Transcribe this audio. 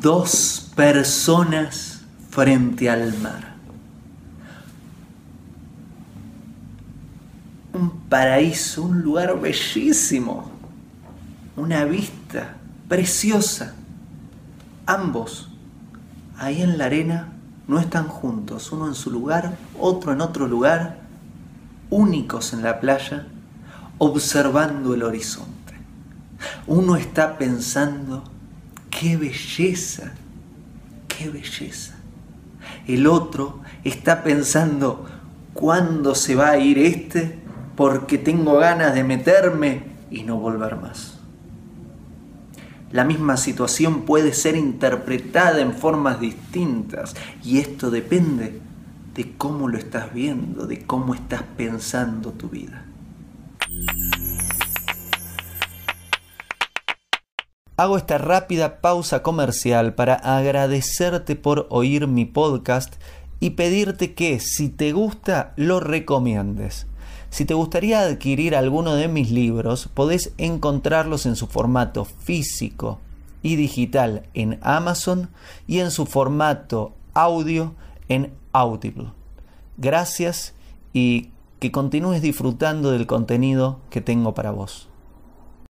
dos personas frente al mar. Un paraíso, un lugar bellísimo, una vista preciosa. Ambos, ahí en la arena, no están juntos, uno en su lugar, otro en otro lugar, únicos en la playa, observando el horizonte. Uno está pensando, qué belleza, qué belleza. El otro está pensando, ¿cuándo se va a ir este? Porque tengo ganas de meterme y no volver más. La misma situación puede ser interpretada en formas distintas y esto depende de cómo lo estás viendo, de cómo estás pensando tu vida. Hago esta rápida pausa comercial para agradecerte por oír mi podcast y pedirte que si te gusta lo recomiendes. Si te gustaría adquirir alguno de mis libros, podés encontrarlos en su formato físico y digital en Amazon y en su formato audio en Audible. Gracias y que continúes disfrutando del contenido que tengo para vos.